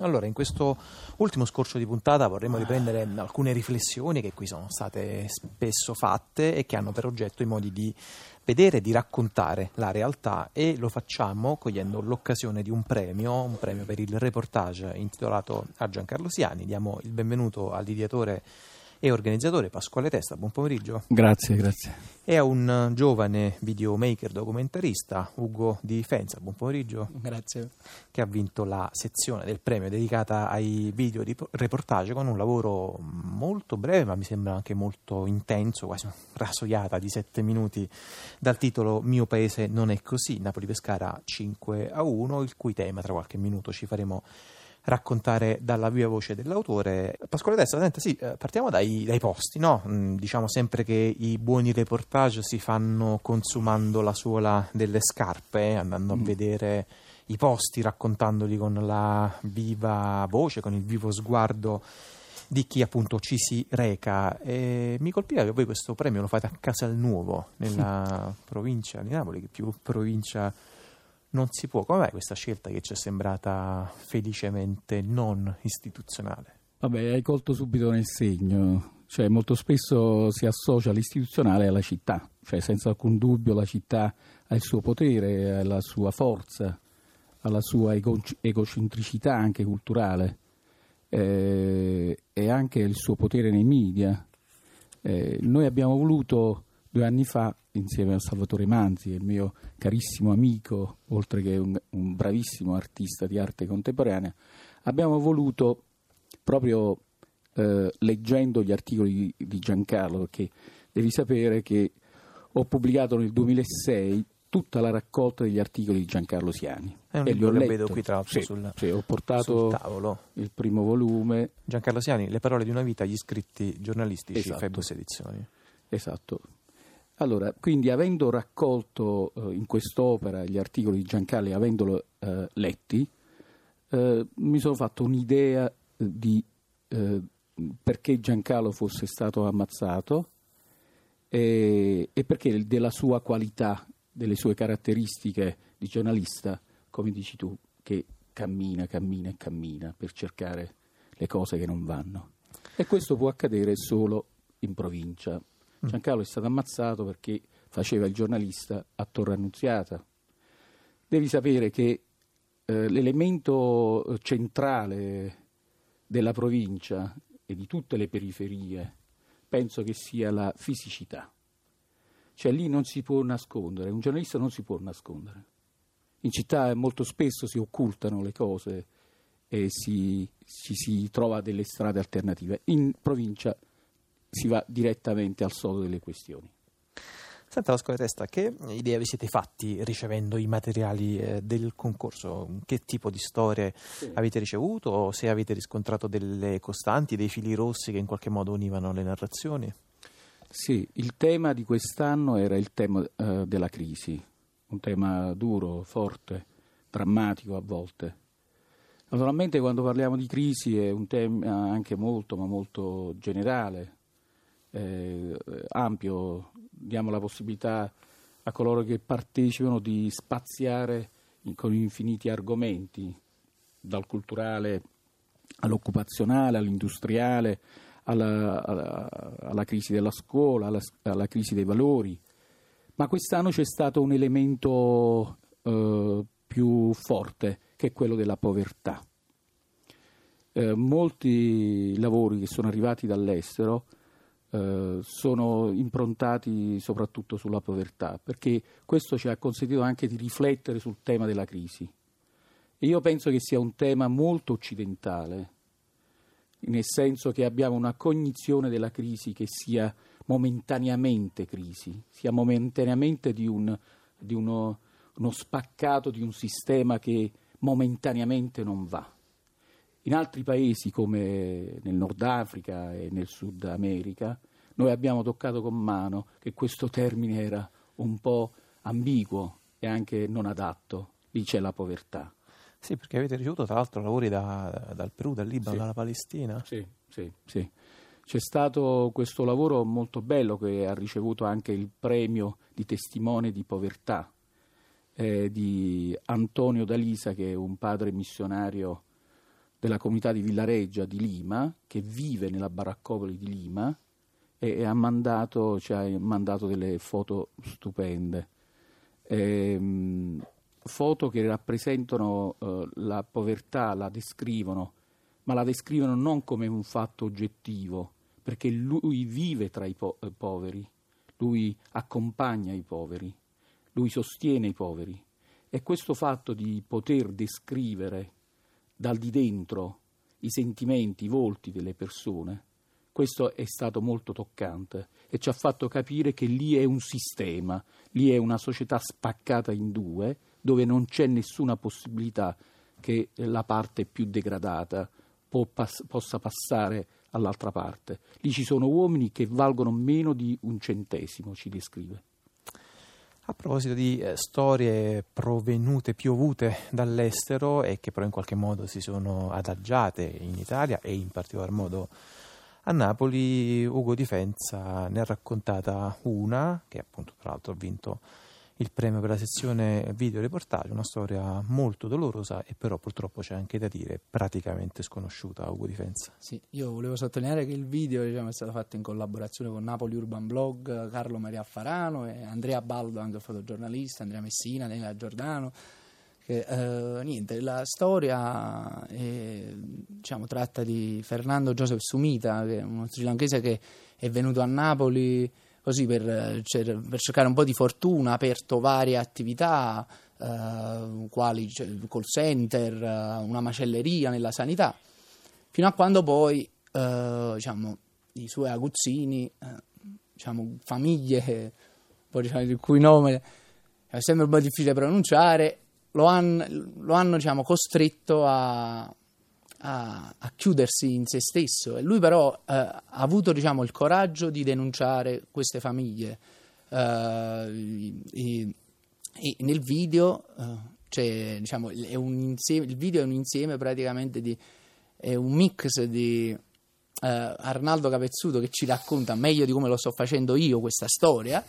Allora, in questo ultimo scorcio di puntata vorremmo riprendere alcune riflessioni che qui sono state spesso fatte e che hanno per oggetto i modi di vedere, di raccontare la realtà e lo facciamo cogliendo l'occasione di un premio, un premio per il reportage intitolato a Giancarlo Siani. Diamo il benvenuto all'ideatore e organizzatore Pasquale Testa. Buon pomeriggio. Grazie, grazie. E a un giovane videomaker documentarista, Ugo Di Fenza. Buon pomeriggio. Grazie. Che ha vinto la sezione del premio dedicata ai video di reportage con un lavoro molto breve, ma mi sembra anche molto intenso, quasi rasoiata di sette minuti dal titolo Mio paese non è così, Napoli-Pescara 5 a 1, il cui tema tra qualche minuto ci faremo raccontare dalla viva voce dell'autore. Pasquale Testa, senta, sì, eh, partiamo dai, dai posti, no? Mm, diciamo sempre che i buoni reportage si fanno consumando la suola delle scarpe, andando mm. a vedere i posti, raccontandoli con la viva voce, con il vivo sguardo di chi appunto ci si reca. E mi colpiva che voi questo premio lo fate a Casalnuovo, nella provincia di Napoli, che più provincia non si può. Mai questa scelta che ci è sembrata felicemente non istituzionale? Vabbè, hai colto subito nel segno. Cioè, molto spesso si associa l'istituzionale alla città, cioè senza alcun dubbio la città ha il suo potere, alla sua forza, alla sua ego- egocentricità anche culturale eh, e anche il suo potere nei media. Eh, noi abbiamo voluto due anni fa insieme a Salvatore Manzi, il mio carissimo amico, oltre che un, un bravissimo artista di arte contemporanea, abbiamo voluto proprio eh, leggendo gli articoli di, di Giancarlo, perché devi sapere che ho pubblicato nel 2006 tutta la raccolta degli articoli di Giancarlo Siani. È un e libro che vedo qui tra l'altro sì, sul, sì, ho portato tavolo. il primo volume. Giancarlo Siani, Le parole di una vita, gli scritti giornalistici, esatto. Febus Edizioni. Esatto, allora, quindi avendo raccolto eh, in quest'opera gli articoli di Giancarlo e avendolo eh, letti, eh, mi sono fatto un'idea di eh, perché Giancarlo fosse stato ammazzato e, e perché della sua qualità, delle sue caratteristiche di giornalista, come dici tu, che cammina, cammina e cammina per cercare le cose che non vanno. E questo può accadere solo in provincia. Giancarlo è stato ammazzato perché faceva il giornalista a Torre Annunziata. Devi sapere che eh, l'elemento centrale della provincia e di tutte le periferie penso che sia la fisicità. Cioè lì non si può nascondere, un giornalista non si può nascondere. In città molto spesso si occultano le cose e si, ci si trova delle strade alternative. In provincia si va direttamente al sodo delle questioni. Senta la Testa, che idea vi siete fatti ricevendo i materiali eh, del concorso? Che tipo di storie sì. avete ricevuto? Se avete riscontrato delle costanti, dei fili rossi che in qualche modo univano le narrazioni? Sì, il tema di quest'anno era il tema eh, della crisi, un tema duro, forte, drammatico a volte. Naturalmente quando parliamo di crisi è un tema anche molto, ma molto generale, eh, ampio, diamo la possibilità a coloro che partecipano di spaziare in, con infiniti argomenti, dal culturale all'occupazionale, all'industriale, alla, alla, alla crisi della scuola, alla, alla, crisi dei valori. Ma quest'anno c'è stato un elemento eh, più forte, che è quello della povertà. Eh, molti lavori che sono arrivati dall'estero eh, sono improntati soprattutto sulla povertà, perché questo ci ha consentito anche di riflettere sul tema della crisi. E io penso che sia un tema molto occidentale, nel senso che abbiamo una cognizione della crisi che sia momentaneamente crisi, sia momentaneamente di, un, di uno, uno spaccato di un sistema che momentaneamente non va. In altri paesi come nel Nord Africa e nel Sud America noi abbiamo toccato con mano che questo termine era un po' ambiguo e anche non adatto. Lì c'è la povertà. Sì, perché avete ricevuto tra l'altro lavori da, dal Perù, dal Libano, sì. dalla Palestina. Sì, sì, sì. C'è stato questo lavoro molto bello che ha ricevuto anche il premio di testimone di povertà eh, di Antonio D'Alisa, che è un padre missionario della comunità di Villareggia di Lima, che vive nella baraccopoli di Lima, e, ha mandato, ci ha mandato delle foto stupende. Ehm, foto che rappresentano eh, la povertà, la descrivono, ma la descrivono non come un fatto oggettivo, perché lui vive tra i po- eh, poveri, lui accompagna i poveri, lui sostiene i poveri. E questo fatto di poter descrivere dal di dentro i sentimenti, i volti delle persone, questo è stato molto toccante e ci ha fatto capire che lì è un sistema, lì è una società spaccata in due, dove non c'è nessuna possibilità che la parte più degradata pass- possa passare all'altra parte. Lì ci sono uomini che valgono meno di un centesimo, ci descrive. A proposito di eh, storie provenute, piovute dall'estero e che però in qualche modo si sono adagiate in Italia e in particolar modo a Napoli, Ugo Difenza ne ha raccontata una, che appunto tra l'altro ha vinto il premio per la sezione video reportage, una storia molto dolorosa e però purtroppo c'è anche da dire praticamente sconosciuta a Ugo Difenza. Sì, io volevo sottolineare che il video diciamo, è stato fatto in collaborazione con Napoli Urban Blog, Carlo Maria Farano e Andrea Baldo, anche fotogiornalista, Andrea Messina, Daniela Giordano. Che, eh, niente, la storia è, diciamo, tratta di Fernando Joseph Sumita, che è uno srilanchese che è venuto a Napoli così per, cer- per, cercare un po' di fortuna, ha aperto varie attività, eh, quali cioè, call center, una macelleria nella sanità, fino a quando poi eh, diciamo, i suoi aguzzini, eh, diciamo, famiglie, diciamo, il cui nome è sempre un po' difficile pronunciare, lo, han, lo hanno diciamo, costretto a, a, a, chiudersi in se stesso e lui però eh, ha avuto diciamo, il coraggio di denunciare queste famiglie. Eh, e, e nel video eh, diciamo, insieme, il video è un insieme praticamente di è un mix di eh, Arnaldo Capezzuto che ci racconta meglio di come lo sto facendo io questa storia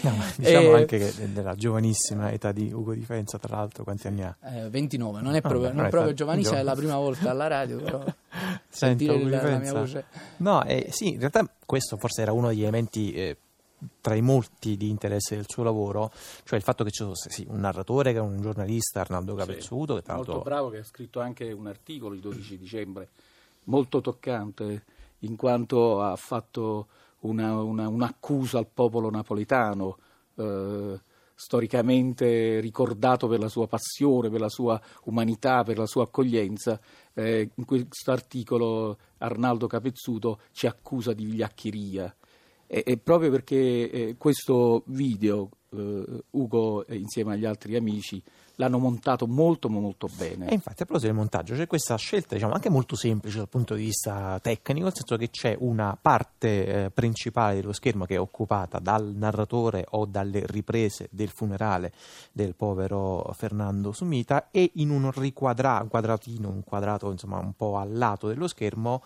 no, diciamo e... anche che della giovanissima età di Ugo Difenza, tra l'altro, quanti anni ha? Eh, 29, non è proprio, oh, non proprio giovanissima, è la prima volta alla radio, però sentire la, la, mia voce. No, eh, sì, in realtà questo forse era uno degli elementi eh, tra i molti di interesse del suo lavoro, cioè il fatto che ci fosse sì, un narratore che è un giornalista, Arnaldo Capezzuto, sì, molto bravo, che ha scritto anche un articolo il 12 dicembre, molto toccante, in quanto ha fatto una, una, un'accusa al popolo napoletano, eh, storicamente ricordato per la sua passione, per la sua umanità, per la sua accoglienza. Eh, in questo articolo Arnaldo Capezzuto ci accusa di vigliaccheria. E, e proprio perché eh, questo video, eh, Ugo insieme agli altri amici, l'hanno montato molto molto bene. E infatti a proposito del montaggio c'è questa scelta diciamo, anche molto semplice dal punto di vista tecnico, nel senso che c'è una parte eh, principale dello schermo che è occupata dal narratore o dalle riprese del funerale del povero Fernando Sumita e in un riquadra- quadratino, un quadrato insomma un po' al lato dello schermo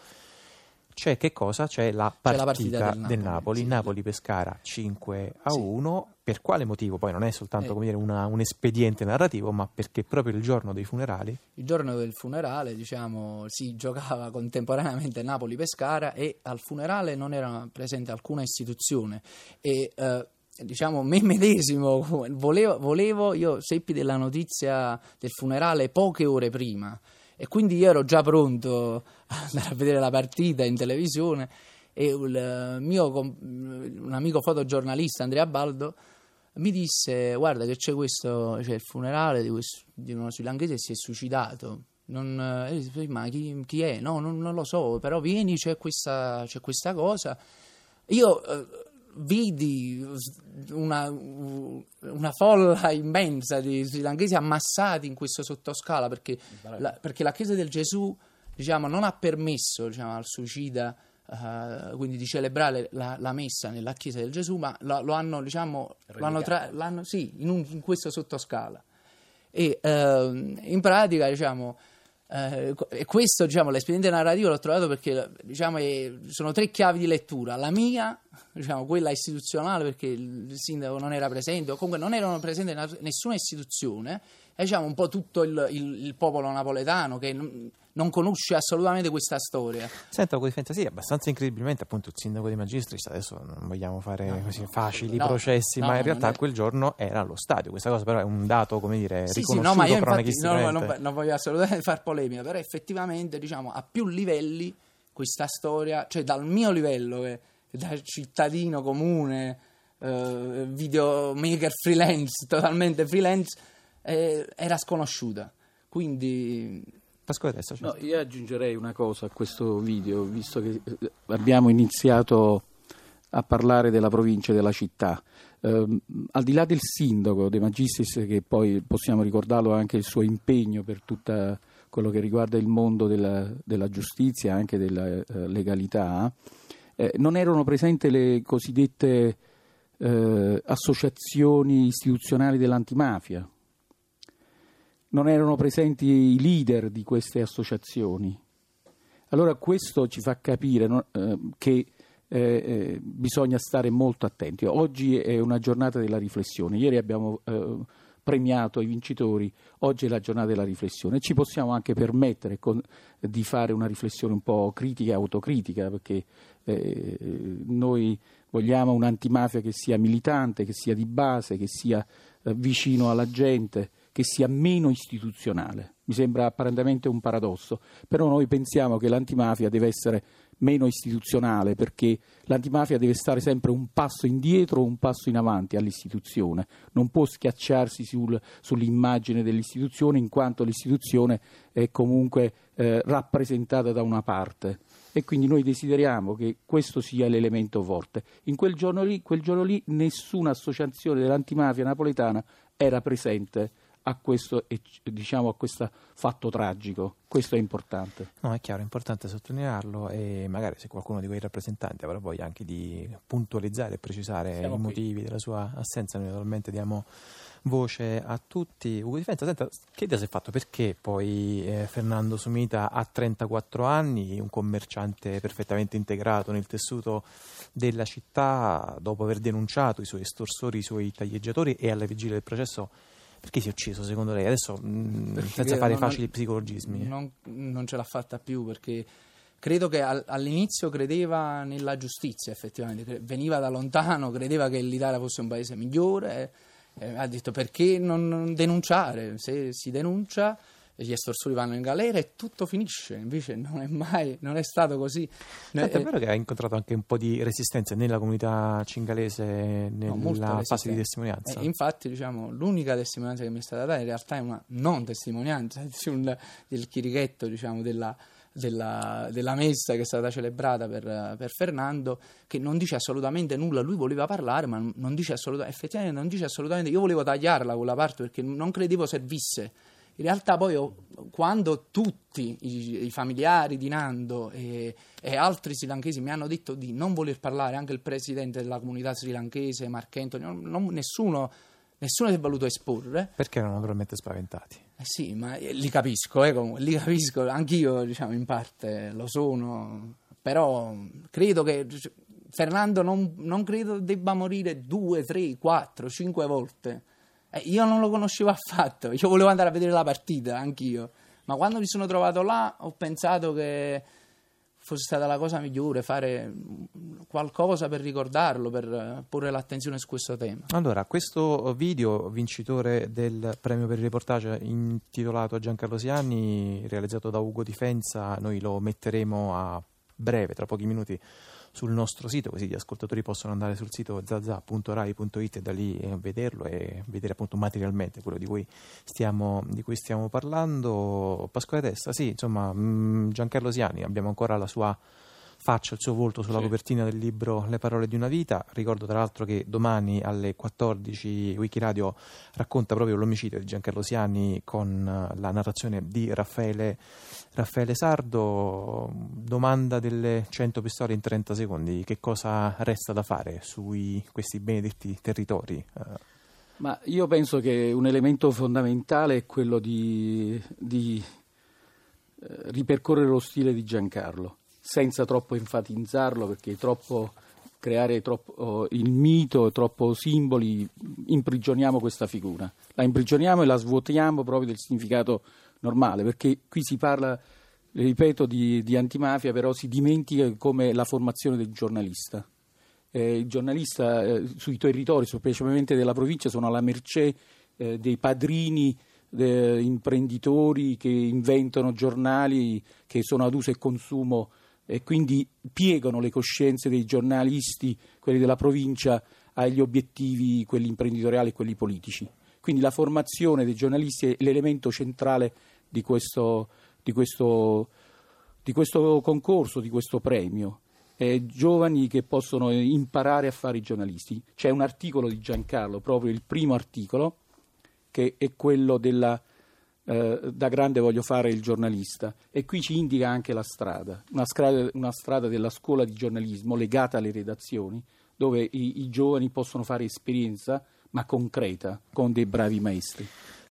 c'è che cosa? C'è la partita, c'è la partita del Napoli, del Napoli, sì. Napoli-Pescara 5 a sì. 1. Per quale motivo? Poi non è soltanto eh. dire, una, un espediente narrativo, ma perché proprio il giorno dei funerali? Il giorno del funerale, diciamo, si giocava contemporaneamente Napoli-Pescara e al funerale non era presente alcuna istituzione. E, eh, diciamo me medesimo volevo, volevo, io seppi della notizia del funerale poche ore prima e quindi io ero già pronto ad andare a vedere la partita in televisione e il mio un amico fotogiornalista Andrea Baldo mi disse guarda che c'è questo c'è il funerale di, questo, di uno srilanchese che si è suicidato non, eh, ma chi, chi, è? No, non, non, lo so, però vieni, c'è questa, c'è questa cosa. Io eh, vidi una, una, folla immensa di srilanchesi ammassati in questo sottoscala perché la, perché la Chiesa del Gesù diciamo, non ha permesso diciamo, al suicida uh, quindi di celebrare la, la, messa nella Chiesa del Gesù, ma lo, lo hanno, diciamo, lo hanno tra, l'hanno, sì, in, un, in, questo sottoscala. E uh, in pratica, diciamo, eh, questo, diciamo, l'espediente narrativo l'ho trovato perché diciamo, sono tre chiavi di lettura. La mia, diciamo, quella istituzionale, perché il sindaco non era presente, o comunque non erano presenti nessuna istituzione, e diciamo un po' tutto il, il, il popolo napoletano che non, non, conosce assolutamente questa storia. Senta, con difesa, sì, abbastanza incredibilmente, appunto, il sindaco di Magistris, adesso non vogliamo fare no, così facili no, processi, no, ma in realtà è... quel giorno era allo stadio. Questa cosa però è un dato, come dire, sì, riconosciuto sì, no, ma io infatti, no, non, non voglio assolutamente far polemica, però effettivamente, diciamo, a più livelli questa storia, cioè dal mio livello, che, da cittadino comune, eh, videomaker freelance, totalmente freelance, eh, era sconosciuta. Quindi. No, io aggiungerei una cosa a questo video, visto che eh, abbiamo iniziato a parlare della provincia e della città. Eh, al di là del sindaco De Magistris, che poi possiamo ricordarlo anche il suo impegno per tutto quello che riguarda il mondo della, della giustizia anche della eh, legalità, eh, non erano presenti le cosiddette eh, associazioni istituzionali dell'antimafia, non erano presenti i leader di queste associazioni. Allora questo ci fa capire no, eh, che eh, eh, bisogna stare molto attenti. Oggi è una giornata della riflessione, ieri abbiamo eh, premiato i vincitori, oggi è la giornata della riflessione. Ci possiamo anche permettere con, di fare una riflessione un po' critica e autocritica, perché eh, noi vogliamo un'antimafia che sia militante, che sia di base, che sia eh, vicino alla gente, che sia meno istituzionale. Mi sembra apparentemente un paradosso, però noi pensiamo che l'antimafia deve essere meno istituzionale perché l'antimafia deve stare sempre un passo indietro o un passo in avanti all'istituzione, non può schiacciarsi sul, sull'immagine dell'istituzione in quanto l'istituzione è comunque eh, rappresentata da una parte e quindi noi desideriamo che questo sia l'elemento forte. In quel giorno lì, quel giorno lì nessuna associazione dell'antimafia napoletana era presente a questo, diciamo, a questo fatto tragico. Questo è importante. No, è chiaro, è importante sottolinearlo e magari se qualcuno di quei rappresentanti avrà voglia anche di puntualizzare e precisare Siamo i motivi qui. della sua assenza, noi naturalmente diamo voce a tutti. Ugo Difenza, senta, che idea si è fatto? Perché poi eh, Fernando Sumita ha 34 anni, un commerciante perfettamente integrato nel tessuto della città, dopo aver denunciato i suoi estorsori, i suoi taglieggiatori e alla vigilia del processo perché si è ucciso secondo lei? Adesso mh, mm, senza fare facili non, psicologismi. Non, non, ce l'ha fatta più perché credo che al, all'inizio credeva nella giustizia effettivamente, veniva da lontano, credeva che l'Italia fosse un paese migliore, eh, ha detto perché non denunciare? Se si denuncia gli estorsori vanno in galera e tutto finisce. Invece non è mai non è stato così. Senta, è vero che ha incontrato anche un po' di resistenza nella comunità cingalese nella no, fase di testimonianza. Eh, infatti, diciamo, l'unica testimonianza che mi è stata data in realtà è una non testimonianza del chirichetto, diciamo, della, della, della, messa che è stata celebrata per, per, Fernando, che non dice assolutamente nulla. Lui voleva parlare, ma non dice assolutamente, effettivamente non dice assolutamente. Io volevo tagliarla quella parte perché non credevo servisse in realtà poi quando tutti i, i familiari di Nando e, e, altri srilanchesi mi hanno detto di non voler parlare, anche il presidente della comunità srilanchese, Mark Anthony, non, non, nessuno, nessuno, si è voluto esporre. Perché erano naturalmente spaventati? Eh sì, ma li capisco, eh, comunque, li capisco, anch'io diciamo in parte lo sono, però credo che Fernando non, non credo debba morire due, tre, quattro, cinque volte eh, io non lo conoscevo affatto, io volevo andare a vedere la partita, anch'io. Ma quando mi sono trovato là ho pensato che fosse stata la cosa migliore fare qualcosa per ricordarlo, per porre l'attenzione su questo tema. Allora, questo video vincitore del premio per il reportage intitolato Giancarlo Siani, realizzato da Ugo Difenza, noi lo metteremo a breve, tra pochi minuti sul nostro sito, così gli ascoltatori possono andare sul sito zazza.rai.it e da lì eh, vederlo e vedere appunto materialmente quello di cui stiamo, di cui stiamo parlando. Pasquale Testa, sì, insomma, mm, Giancarlo Siani, abbiamo ancora la sua faccia, il suo volto sulla sì. copertina del libro Le parole di una vita. Ricordo tra l'altro che domani alle 14 Wikiradio racconta proprio l'omicidio di Giancarlo Siani con eh, la narrazione di Raffaele, Raffaele Sardo. Domanda delle 100 pistole in 30 secondi. Che cosa resta da fare su questi benedetti territori? Ma io penso che un elemento fondamentale è quello di, di eh, ripercorrere lo stile di Giancarlo senza troppo enfatizzarlo perché troppo creare troppo, oh, il mito, troppo simboli, imprigioniamo questa figura. La imprigioniamo e la svuotiamo proprio del significato normale, perché qui si parla, ripeto, di, di antimafia, però si dimentica come la formazione del giornalista. Eh, il giornalista eh, sui territori, specialmente della provincia, sono alla mercé eh, dei padrini imprenditori che inventano giornali che sono ad uso e consumo e quindi piegano le coscienze dei giornalisti, quelli della provincia, agli obiettivi, quelli imprenditoriali e quelli politici. Quindi la formazione dei giornalisti è l'elemento centrale di questo, di questo, di questo concorso, di questo premio. Eh, giovani che possono imparare a fare i giornalisti. C'è un articolo di Giancarlo, proprio il primo articolo, che è quello della eh, da grande voglio fare il giornalista e qui ci indica anche la strada, una strada, una strada della scuola di giornalismo legata alle redazioni dove i, i giovani possono fare esperienza ma concreta con dei bravi maestri.